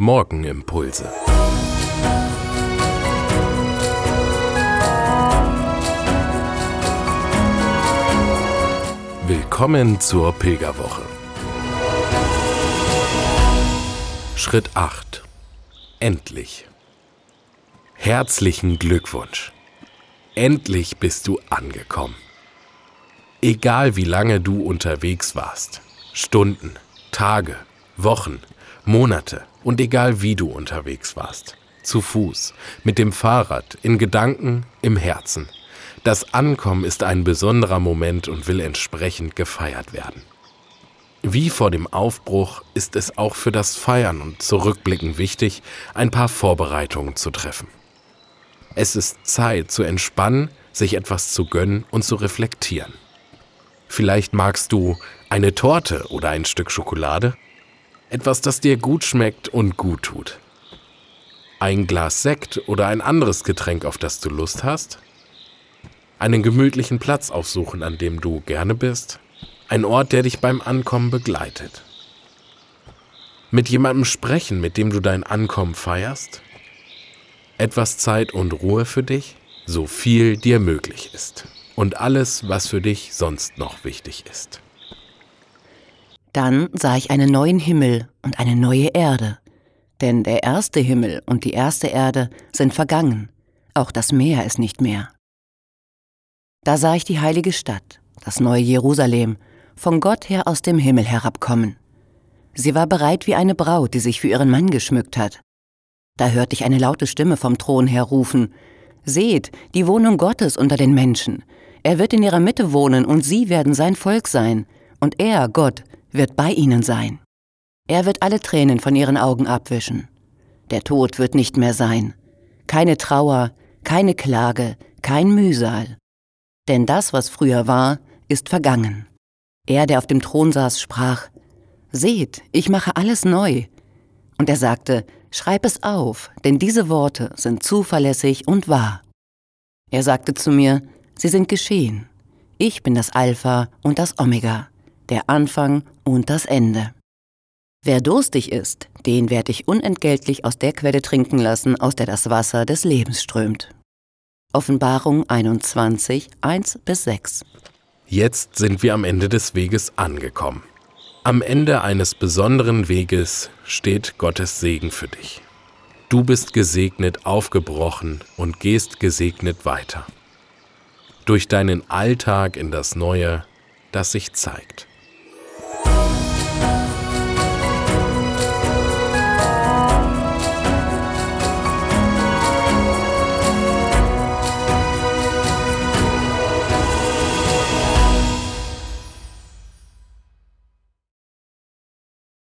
Morgenimpulse. Willkommen zur Pilgerwoche. Schritt 8. Endlich. Herzlichen Glückwunsch. Endlich bist du angekommen. Egal wie lange du unterwegs warst, Stunden, Tage, Wochen, Monate und egal wie du unterwegs warst, zu Fuß, mit dem Fahrrad, in Gedanken, im Herzen. Das Ankommen ist ein besonderer Moment und will entsprechend gefeiert werden. Wie vor dem Aufbruch ist es auch für das Feiern und Zurückblicken wichtig, ein paar Vorbereitungen zu treffen. Es ist Zeit zu entspannen, sich etwas zu gönnen und zu reflektieren. Vielleicht magst du eine Torte oder ein Stück Schokolade? Etwas, das dir gut schmeckt und gut tut. Ein Glas Sekt oder ein anderes Getränk, auf das du Lust hast? Einen gemütlichen Platz aufsuchen, an dem du gerne bist? Ein Ort, der dich beim Ankommen begleitet? Mit jemandem sprechen, mit dem du dein Ankommen feierst? Etwas Zeit und Ruhe für dich, so viel dir möglich ist. Und alles, was für dich sonst noch wichtig ist. Dann sah ich einen neuen Himmel und eine neue Erde. Denn der erste Himmel und die erste Erde sind vergangen, auch das Meer ist nicht mehr. Da sah ich die heilige Stadt, das neue Jerusalem, von Gott her aus dem Himmel herabkommen. Sie war bereit wie eine Braut, die sich für ihren Mann geschmückt hat. Da hörte ich eine laute Stimme vom Thron her rufen, Seht, die Wohnung Gottes unter den Menschen. Er wird in ihrer Mitte wohnen und sie werden sein Volk sein. Und er, Gott, wird bei ihnen sein. Er wird alle Tränen von ihren Augen abwischen. Der Tod wird nicht mehr sein. Keine Trauer, keine Klage, kein Mühsal. Denn das, was früher war, ist vergangen. Er, der auf dem Thron saß, sprach, Seht, ich mache alles neu. Und er sagte, Schreib es auf, denn diese Worte sind zuverlässig und wahr. Er sagte zu mir, Sie sind geschehen. Ich bin das Alpha und das Omega, der Anfang und das Ende. Wer durstig ist, den werde ich unentgeltlich aus der Quelle trinken lassen, aus der das Wasser des Lebens strömt. Offenbarung 21, 1 bis 6. Jetzt sind wir am Ende des Weges angekommen. Am Ende eines besonderen Weges steht Gottes Segen für dich. Du bist gesegnet aufgebrochen und gehst gesegnet weiter. Durch deinen Alltag in das Neue, das sich zeigt.